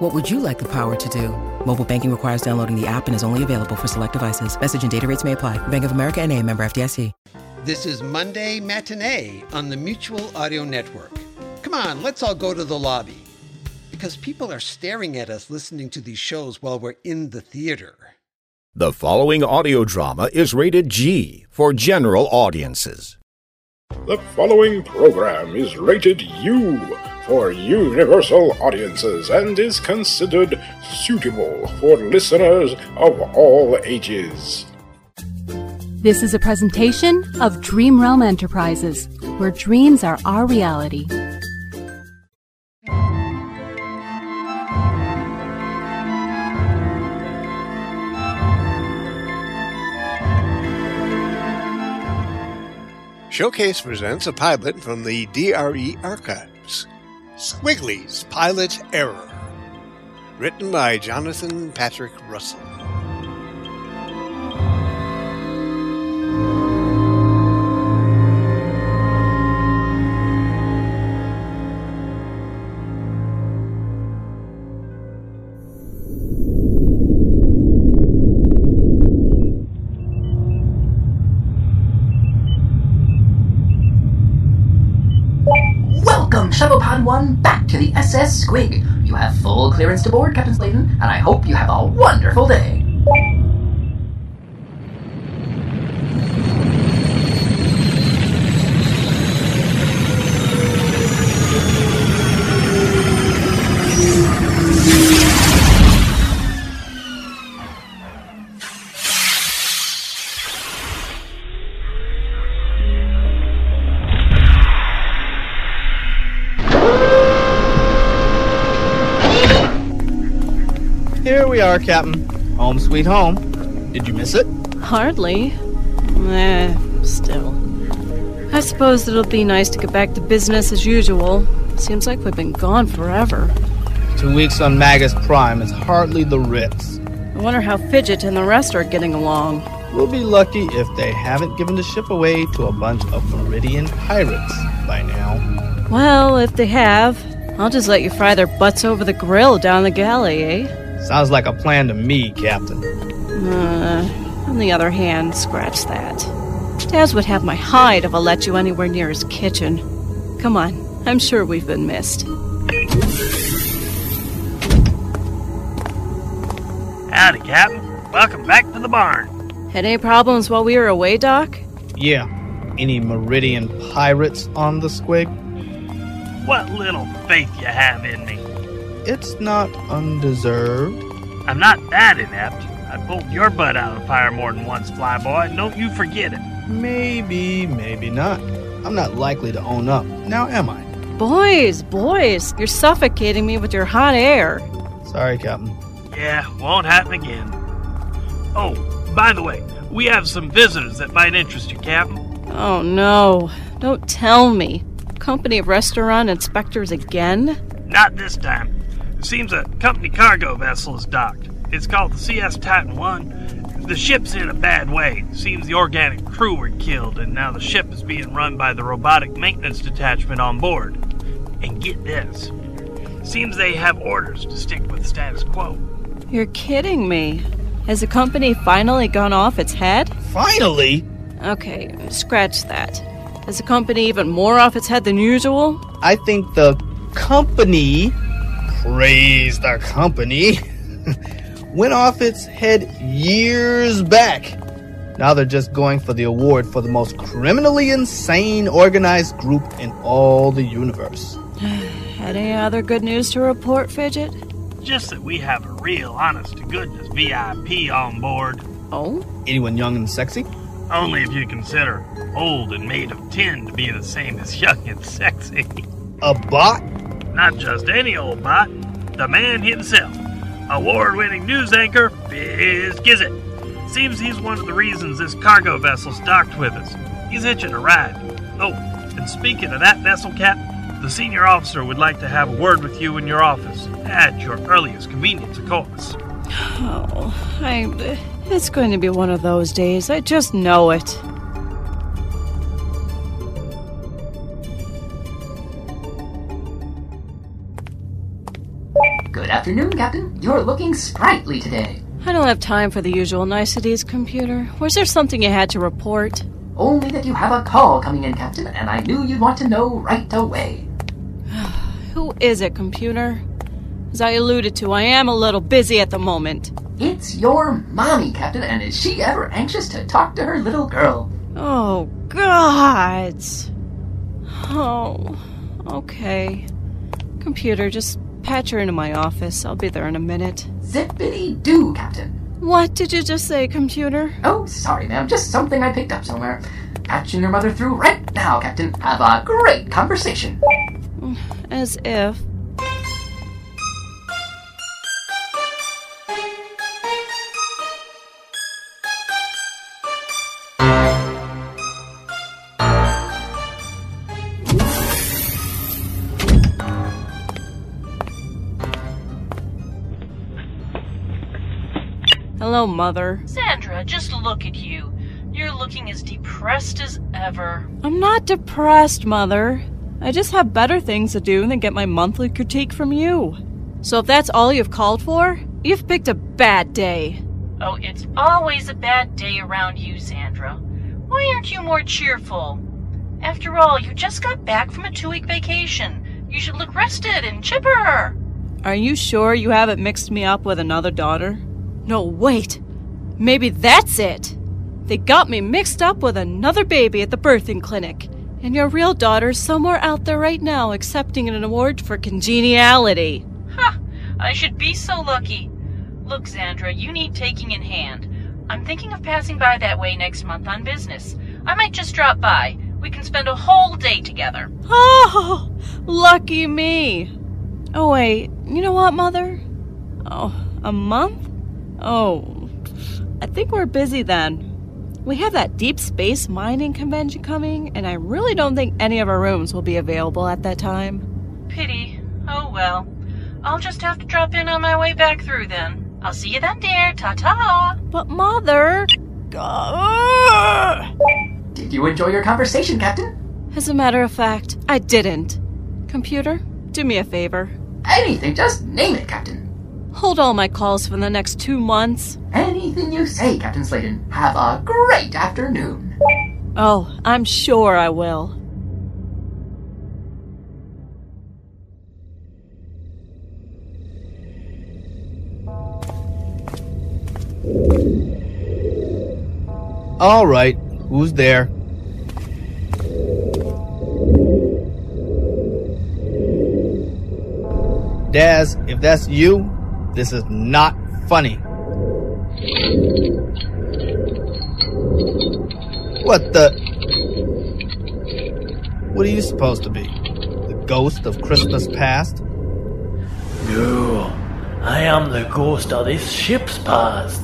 What would you like the power to do? Mobile banking requires downloading the app and is only available for select devices. Message and data rates may apply. Bank of America and a member FDIC. This is Monday Matinee on the Mutual Audio Network. Come on, let's all go to the lobby. Because people are staring at us listening to these shows while we're in the theater. The following audio drama is rated G for general audiences. The following program is rated U for universal audiences and is considered suitable for listeners of all ages. This is a presentation of Dream Realm Enterprises, where dreams are our reality. Showcase presents a pilot from the DRE archives Squiglies Pilot Error. Written by Jonathan Patrick Russell. 1, back to the SS Squig. You have full clearance to board, Captain Slayton, and I hope you have a wonderful day. Captain. Home sweet home. Did you miss it? Hardly. Eh, still. I suppose it'll be nice to get back to business as usual. Seems like we've been gone forever. Two weeks on Magus Prime is hardly the Ritz. I wonder how Fidget and the rest are getting along. We'll be lucky if they haven't given the ship away to a bunch of Meridian pirates by now. Well, if they have, I'll just let you fry their butts over the grill down the galley, eh? Sounds like a plan to me, Captain. Uh, on the other hand, scratch that. Daz would have my hide if I let you anywhere near his kitchen. Come on, I'm sure we've been missed. Howdy, Captain. Welcome back to the barn. Had any problems while we were away, Doc? Yeah. Any Meridian pirates on the squig? What little faith you have in me. It's not undeserved. I'm not that inept. I pulled your butt out of the fire more than once, Flyboy, and don't you forget it. Maybe, maybe not. I'm not likely to own up. Now am I? Boys, boys, you're suffocating me with your hot air. Sorry, Captain. Yeah, won't happen again. Oh, by the way, we have some visitors that might interest you, Captain. Oh no, don't tell me. Company of restaurant inspectors again? Not this time. It seems a company cargo vessel is docked. It's called the CS Titan 1. The ship's in a bad way. Seems the organic crew were killed, and now the ship is being run by the robotic maintenance detachment on board. And get this. Seems they have orders to stick with status quo. You're kidding me. Has the company finally gone off its head? Finally? Okay, scratch that. Has the company even more off its head than usual? I think the company, praise the company, went off its head years back. Now they're just going for the award for the most criminally insane organized group in all the universe. Any other good news to report, Fidget? Just that we have a real honest to goodness VIP on board. Oh? Anyone young and sexy? Only if you consider old and made of tin to be the same as young and sexy. A bot? Not just any old bot, the man himself. Award winning news anchor, Fizz Gizzet. Seems he's one of the reasons this cargo vessel's docked with us. He's itching a ride. Oh, and speaking of that vessel, Cap, the senior officer would like to have a word with you in your office at your earliest convenience, of course. Oh, I. It's going to be one of those days. I just know it. Afternoon, Captain. You're looking sprightly today. I don't have time for the usual niceties, computer. Was there something you had to report? Only that you have a call coming in, Captain, and I knew you'd want to know right away. Who is it, computer? As I alluded to, I am a little busy at the moment. It's your mommy, Captain, and is she ever anxious to talk to her little girl? Oh, God. Oh, okay. Computer, just patch her into my office. I'll be there in a minute. Zippity doo, Captain. What did you just say, computer? Oh, sorry, ma'am. Just something I picked up somewhere. Patching your mother through right now, Captain. Have a great conversation. As if. Mother. Sandra, just look at you. You're looking as depressed as ever. I'm not depressed, Mother. I just have better things to do than get my monthly critique from you. So if that's all you've called for, you've picked a bad day. Oh, it's always a bad day around you, Sandra. Why aren't you more cheerful? After all, you just got back from a two week vacation. You should look rested and chipper. Are you sure you haven't mixed me up with another daughter? No, wait. Maybe that's it. They got me mixed up with another baby at the birthing clinic. And your real daughter's somewhere out there right now accepting an award for congeniality. Ha! I should be so lucky. Look, Sandra, you need taking in hand. I'm thinking of passing by that way next month on business. I might just drop by. We can spend a whole day together. Oh, lucky me. Oh, wait. You know what, Mother? Oh, a month? Oh, I think we're busy then. We have that deep space mining convention coming, and I really don't think any of our rooms will be available at that time. Pity. Oh well. I'll just have to drop in on my way back through then. I'll see you then, dear. Ta ta. But, Mother. Did you enjoy your conversation, Captain? As a matter of fact, I didn't. Computer, do me a favor. Anything, just name it, Captain. Hold all my calls for the next two months. Anything you say, Captain Slayton. Have a great afternoon. Oh, I'm sure I will. All right, who's there? Daz, if that's you, this is not funny. What the? What are you supposed to be? The ghost of Christmas past? No, I am the ghost of this ship's past.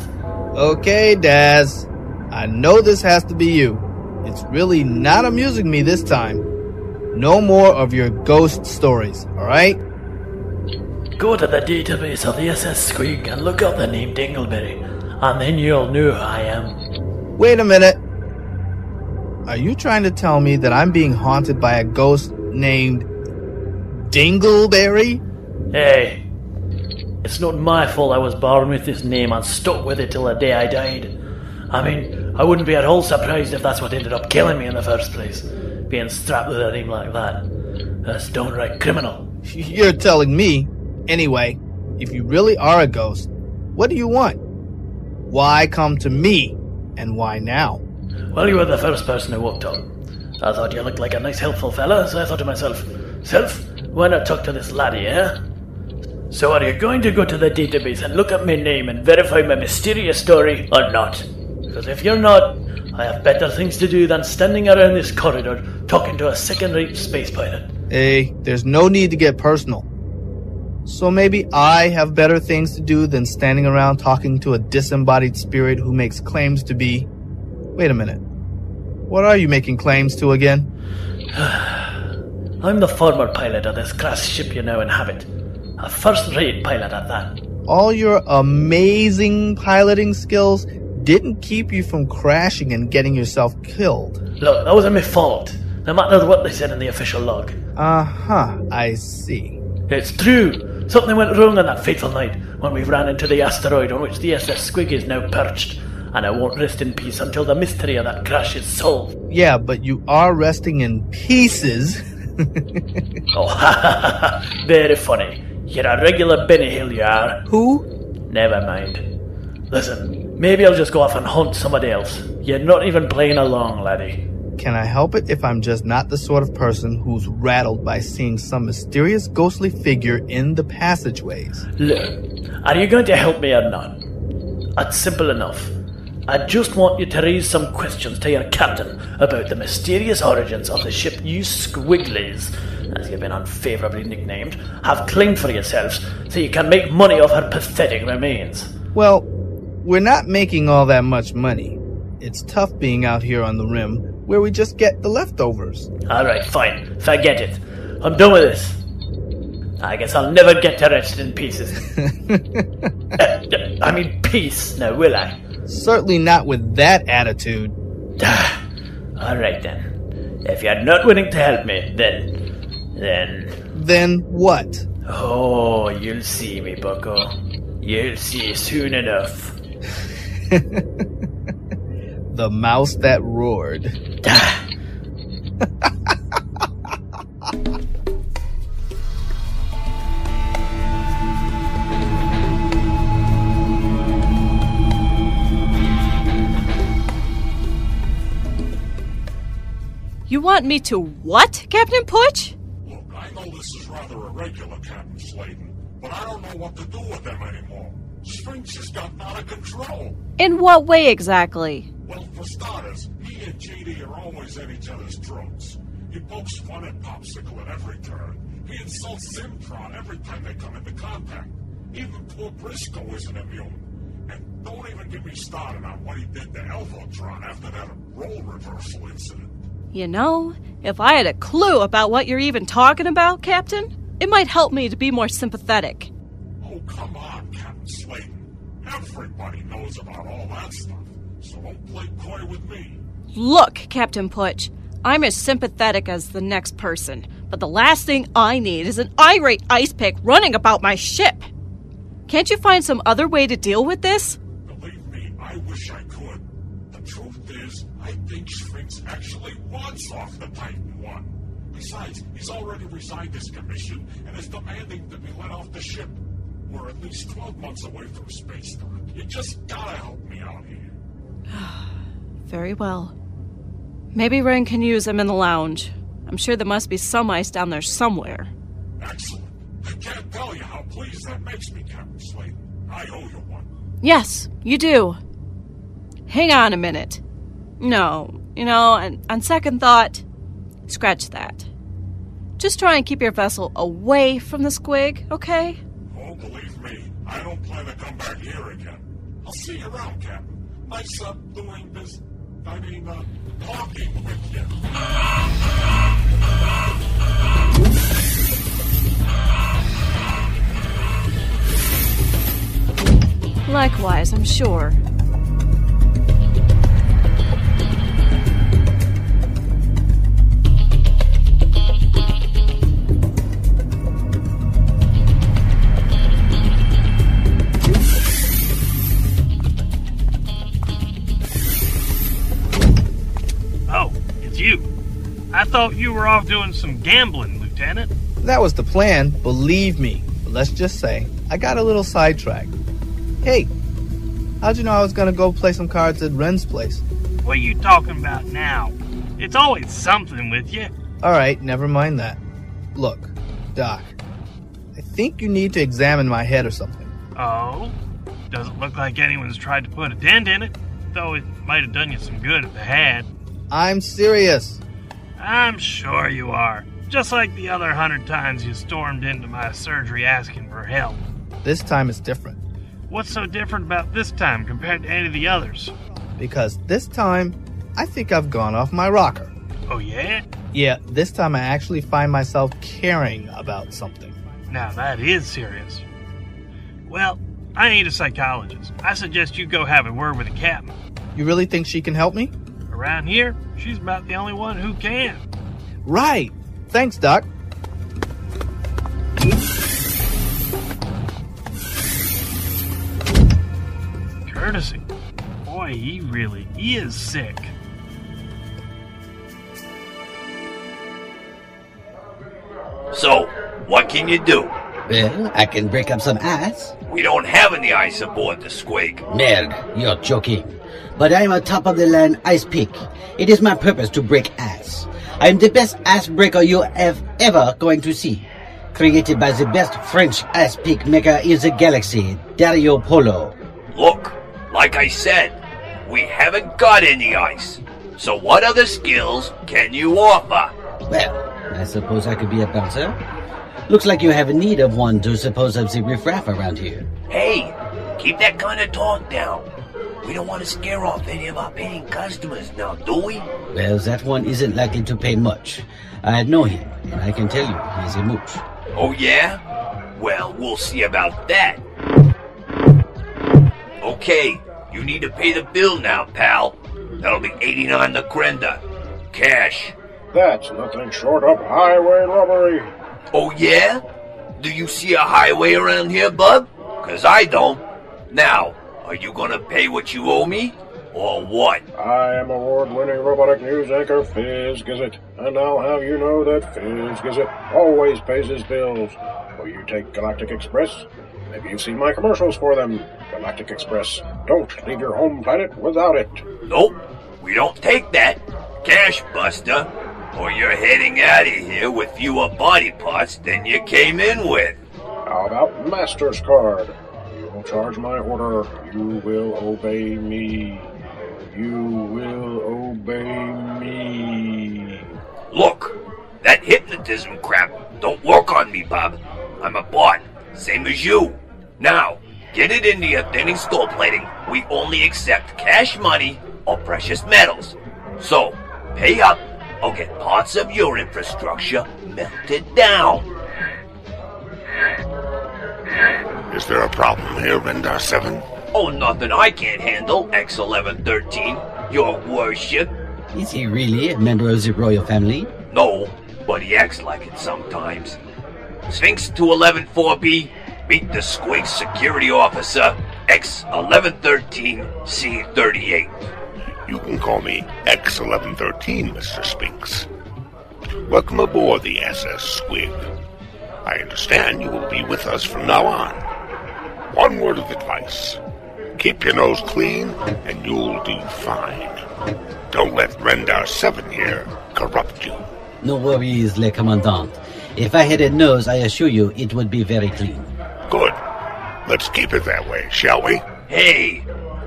Okay, Daz. I know this has to be you. It's really not amusing me this time. No more of your ghost stories, alright? Go to the database of the SS Squig and look up the name Dingleberry, and then you'll know who I am. Wait a minute. Are you trying to tell me that I'm being haunted by a ghost named Dingleberry? Hey, it's not my fault I was born with this name and stuck with it till the day I died. I mean, I wouldn't be at all surprised if that's what ended up killing me in the first place. Being strapped with a name like that. That's downright criminal. You're telling me. Anyway, if you really are a ghost, what do you want? Why come to me? And why now? Well, you were the first person who walked on. I thought you looked like a nice, helpful fella, so I thought to myself, Self, why not talk to this laddie, eh? So are you going to go to the database and look up my name and verify my mysterious story or not? Because if you're not, I have better things to do than standing around this corridor talking to a second-rate space pilot. Hey, there's no need to get personal. So maybe I have better things to do than standing around talking to a disembodied spirit who makes claims to be. Wait a minute. What are you making claims to again? I'm the former pilot of this class ship you now inhabit. A first rate pilot at that. All your amazing piloting skills didn't keep you from crashing and getting yourself killed. Look, that wasn't my fault. No matter what they said in the official log. Uh huh, I see. It's true. Something went wrong on that fateful night when we ran into the asteroid on which the SS Squig is now perched. And I won't rest in peace until the mystery of that crash is solved. Yeah, but you are resting in pieces. oh, ha ha ha! Very funny. You're a regular Benny Hill, you are. Who? Never mind. Listen, maybe I'll just go off and hunt somebody else. You're not even playing along, laddie. Can I help it if I'm just not the sort of person who's rattled by seeing some mysterious ghostly figure in the passageways? Look, are you going to help me or not? That's simple enough. I just want you to raise some questions to your captain about the mysterious origins of the ship you Squiglies, as you've been unfavorably nicknamed, have claimed for yourselves so you can make money off her pathetic remains. Well, we're not making all that much money. It's tough being out here on the rim where we just get the leftovers. Alright, fine. Forget it. I'm done with this. I guess I'll never get to rest in pieces. uh, I mean, peace, now will I? Certainly not with that attitude. Alright then. If you're not willing to help me, then. then. Then what? Oh, you'll see me, Bucko. You'll see soon enough. the mouse that roared. You want me to what, Captain Putch? Look, I know this is rather irregular, Captain Slayton, but I don't know what to do with them anymore. Sphinx has gotten out of control. In what way exactly? Well, for starters, he and JD are always at each other's throats. He pokes fun at Popsicle at every turn. He insults Simtron every time they come into contact. Even poor Briscoe isn't immune. And don't even get me started on what he did to Elvotron after that role reversal incident. You know, if I had a clue about what you're even talking about, Captain, it might help me to be more sympathetic. Oh, come on, Captain Slayton. Everybody knows about all that stuff, so don't play coy with me. Look, Captain Putch, I'm as sympathetic as the next person, but the last thing I need is an irate ice pick running about my ship. Can't you find some other way to deal with this? Believe me, I wish I could. The truth is, I think Sphinx actually wants off the Titan One. Besides, he's already resigned his commission and is demanding to be let off the ship. We're at least 12 months away from space dock. You just gotta help me out here. Very well. Maybe Ren can use them in the lounge. I'm sure there must be some ice down there somewhere. Excellent. I can't tell you how pleased that makes me, Captain Slade. I owe you one. Yes, you do. Hang on a minute. No, you know, on, on second thought, scratch that. Just try and keep your vessel away from the squig, okay? Oh, believe me, I don't plan to come back here again. I'll see you around, Captain. Nice uh, doing this. I mean, uh, talking with you. Likewise, I'm sure. Thought you were off doing some gambling, Lieutenant. That was the plan, believe me. But let's just say, I got a little sidetracked. Hey, how'd you know I was gonna go play some cards at Ren's place? What are you talking about now? It's always something with you. Alright, never mind that. Look, Doc, I think you need to examine my head or something. Oh? Doesn't look like anyone's tried to put a dent in it, though it might have done you some good if they had. I'm serious. I'm sure you are. Just like the other hundred times you stormed into my surgery asking for help. This time is different. What's so different about this time compared to any of the others? Because this time, I think I've gone off my rocker. Oh, yeah? Yeah, this time I actually find myself caring about something. Now that is serious. Well, I ain't a psychologist. I suggest you go have a word with the captain. You really think she can help me? Around here, she's about the only one who can. Right. Thanks, Doc. Courtesy. Boy, he really is sick. So, what can you do? Well, I can break up some ice. We don't have any ice aboard the Squig. Merg, you're joking. But I am a top of the line ice pick. It is my purpose to break ice. I am the best ice breaker you have ever going to see. Created by the best French ice pick maker in the galaxy, Dario Polo. Look, like I said, we haven't got any ice. So what other skills can you offer? Well, I suppose I could be a bouncer. Looks like you have a need of one to suppose of the riffraff around here. Hey, keep that kind of talk down. We don't want to scare off any of our paying customers now, do we? Well, that one isn't likely to pay much. I know him, and I can tell you he's a mooch. Oh, yeah? Well, we'll see about that. Okay, you need to pay the bill now, pal. That'll be 89 the Grenda. Cash. That's nothing short of highway robbery. Oh, yeah? Do you see a highway around here, bub? Cause I don't. Now, are you gonna pay what you owe me? Or what? I am award-winning robotic news anchor Fizz Gizzet, and I'll have you know that Fizz Gizzet always pays his bills. Will you take Galactic Express? Maybe you've seen my commercials for them. Galactic Express. Don't leave your home planet without it. Nope, we don't take that. Cash buster. Or you're heading out of here with fewer body parts than you came in with. How about Master's Card? You will charge my order. You will obey me. You will obey me. Look, that hypnotism crap don't work on me, Bob. I'm a bot, same as you. Now, get it into your thinning skull plating. We only accept cash money or precious metals. So, pay up or get parts of your infrastructure melted down. Is there a problem here, Rendar 7? Oh, nothing I can't handle, X1113, your worship. Is he really a member of the royal family? No, but he acts like it sometimes. Sphinx to 114B, meet the Squig security officer, X1113C38. You can call me X1113, Mr. Sphinx. Welcome aboard the SS Squig. I understand you will be with us from now on. One word of advice. Keep your nose clean, and you'll do fine. Don't let Rendar 7 here corrupt you. No worries, Le Commandant. If I had a nose, I assure you it would be very clean. Good. Let's keep it that way, shall we? Hey,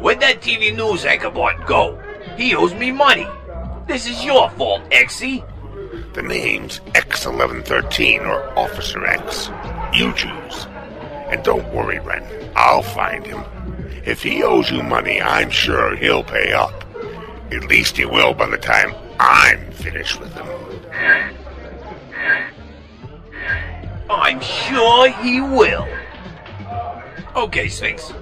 where'd that TV news anchor bot go? He owes me money. This is your fault, Exy. The name's X1113 or Officer X. You choose. And don't worry, Ren. I'll find him. If he owes you money, I'm sure he'll pay up. At least he will by the time I'm finished with him. I'm sure he will. Okay, Sphinx.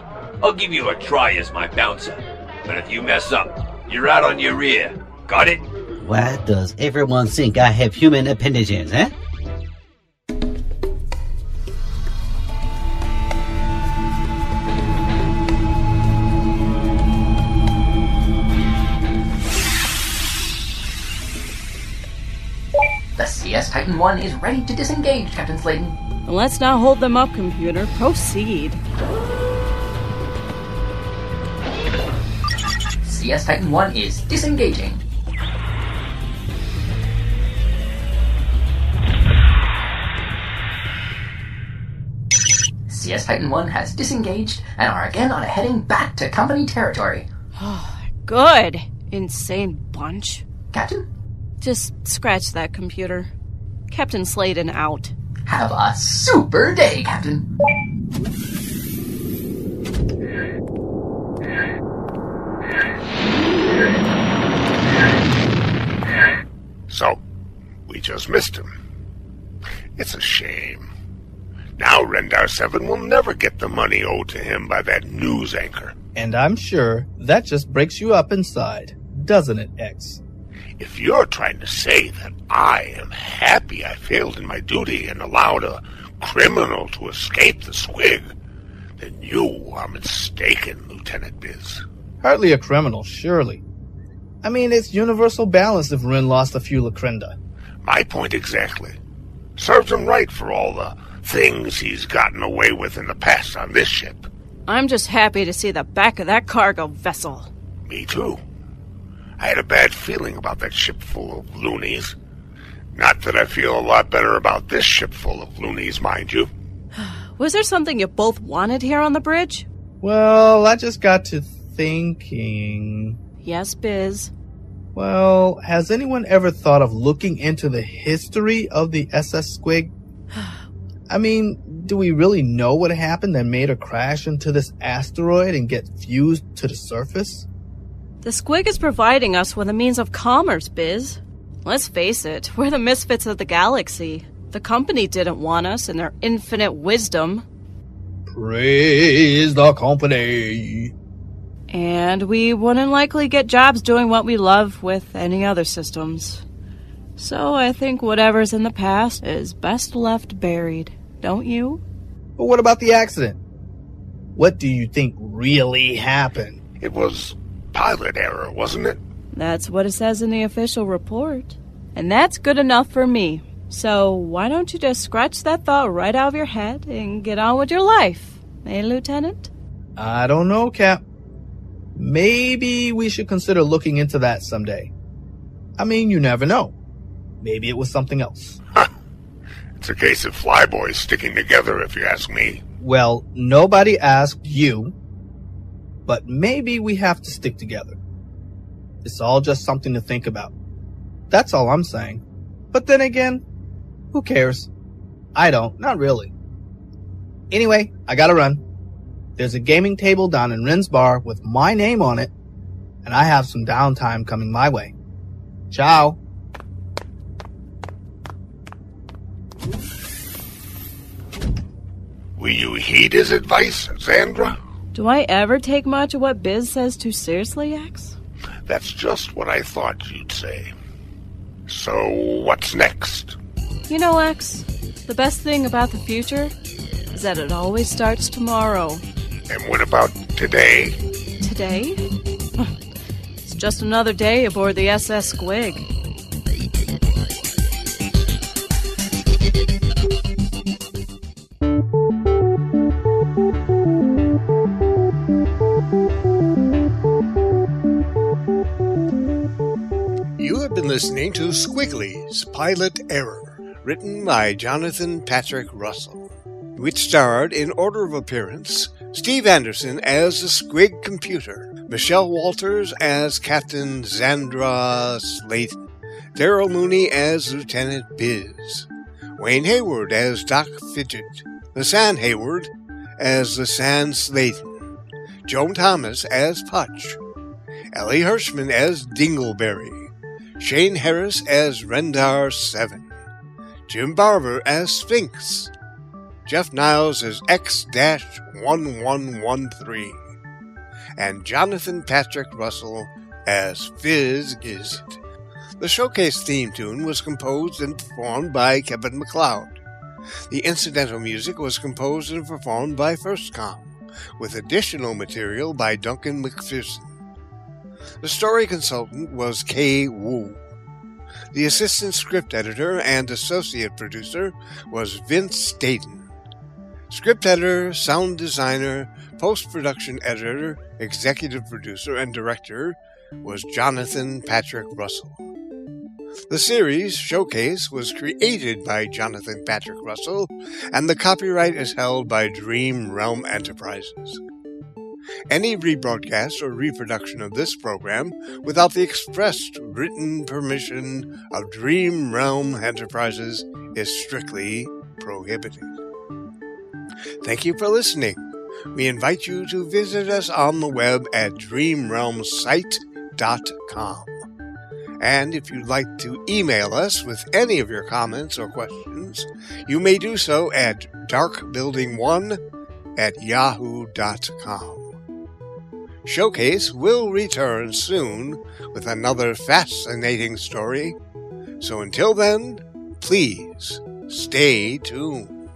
I'll give you a try as my bouncer. But if you mess up, you're out on your rear. Got it? Why does everyone think I have human appendages, eh? The CS Titan 1 is ready to disengage, Captain Slayton. Let's not hold them up, computer. Proceed. CS Titan 1 is disengaging. CS Titan 1 has disengaged and are again on a heading back to company territory. Oh, good. Insane bunch. Captain? Just scratch that computer. Captain Slayton out. Have a super day, Captain. So, we just missed him. It's a shame. Now Rendar 7 will never get the money owed to him by that news anchor. And I'm sure that just breaks you up inside, doesn't it, X? If you're trying to say that I am happy I failed in my duty and allowed a criminal to escape the Squig, then you are mistaken, Lieutenant Biz. Hardly a criminal, surely. I mean, it's universal balance if Rin lost a few Lacrinda. My point exactly. Serves him right for all the things he's gotten away with in the past on this ship. I'm just happy to see the back of that cargo vessel. Me too. I had a bad feeling about that ship full of loonies. Not that I feel a lot better about this ship full of loonies, mind you. Was there something you both wanted here on the bridge? Well, I just got to thinking. Yes, Biz. Well, has anyone ever thought of looking into the history of the SS Squig? I mean, do we really know what happened that made her crash into this asteroid and get fused to the surface? The Squig is providing us with a means of commerce, Biz. Let's face it, we're the misfits of the galaxy. The company didn't want us in their infinite wisdom. Praise the company. And we wouldn't likely get jobs doing what we love with any other systems. So I think whatever's in the past is best left buried, don't you? But what about the accident? What do you think really happened? It was pilot error, wasn't it? That's what it says in the official report. And that's good enough for me. So why don't you just scratch that thought right out of your head and get on with your life, eh, Lieutenant? I don't know, Cap. Maybe we should consider looking into that someday. I mean, you never know. Maybe it was something else. It's a case of flyboys sticking together, if you ask me. Well, nobody asked you, but maybe we have to stick together. It's all just something to think about. That's all I'm saying. But then again, who cares? I don't, not really. Anyway, I gotta run. There's a gaming table down in Rin's bar with my name on it, and I have some downtime coming my way. Ciao. Will you heed his advice, Xandra? Do I ever take much of what Biz says too seriously, X? That's just what I thought you'd say. So, what's next? You know, X, the best thing about the future is that it always starts tomorrow. And what about today? Today? It's just another day aboard the SS Squig. You have been listening to Squiglies Pilot Error, written by Jonathan Patrick Russell, which starred in order of appearance Steve Anderson as the Squig computer, Michelle Walters as Captain Zandra Slayton, Daryl Mooney as Lieutenant Biz, Wayne Hayward as Doc Fidget, Lisanne Hayward as Lisanne Slayton, Joan Thomas as Putch, Ellie Hirschman as Dingleberry, Shane Harris as Rendar 7, Jim Barber as Sphinx, Jeff Niles as X 1113, and Jonathan Patrick Russell as Fizz Gizzard. The showcase theme tune was composed and performed by Kevin MacLeod. The incidental music was composed and performed by FirstCom, with additional material by Duncan McPherson. The story consultant was Kay Wu. The assistant script editor and associate producer was Vince Staten. Script editor, sound designer, post production editor, executive producer, and director was Jonathan Patrick Russell. The series Showcase was created by Jonathan Patrick Russell, and the copyright is held by Dream Realm Enterprises. Any rebroadcast or reproduction of this program without the expressed written permission of Dream Realm Enterprises is strictly prohibited. Thank you for listening. We invite you to visit us on the web at dreamrealmsite.com. And if you'd like to email us with any of your comments or questions, you may do so at darkbuilding1 at yahoo.com. Showcase will return soon with another fascinating story. So until then, please stay tuned.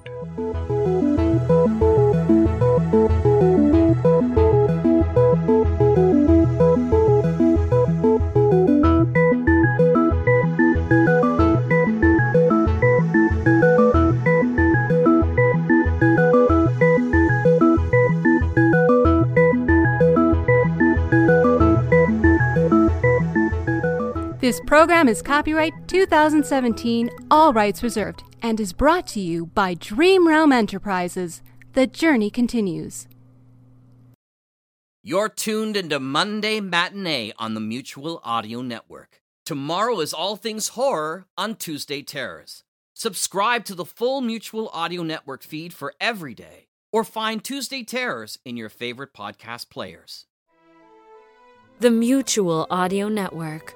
This program is copyright 2017, all rights reserved, and is brought to you by Dream Realm Enterprises. The journey continues. You're tuned into Monday Matinee on the Mutual Audio Network. Tomorrow is All Things Horror on Tuesday Terrors. Subscribe to the full Mutual Audio Network feed for every day, or find Tuesday Terrors in your favorite podcast players. The Mutual Audio Network.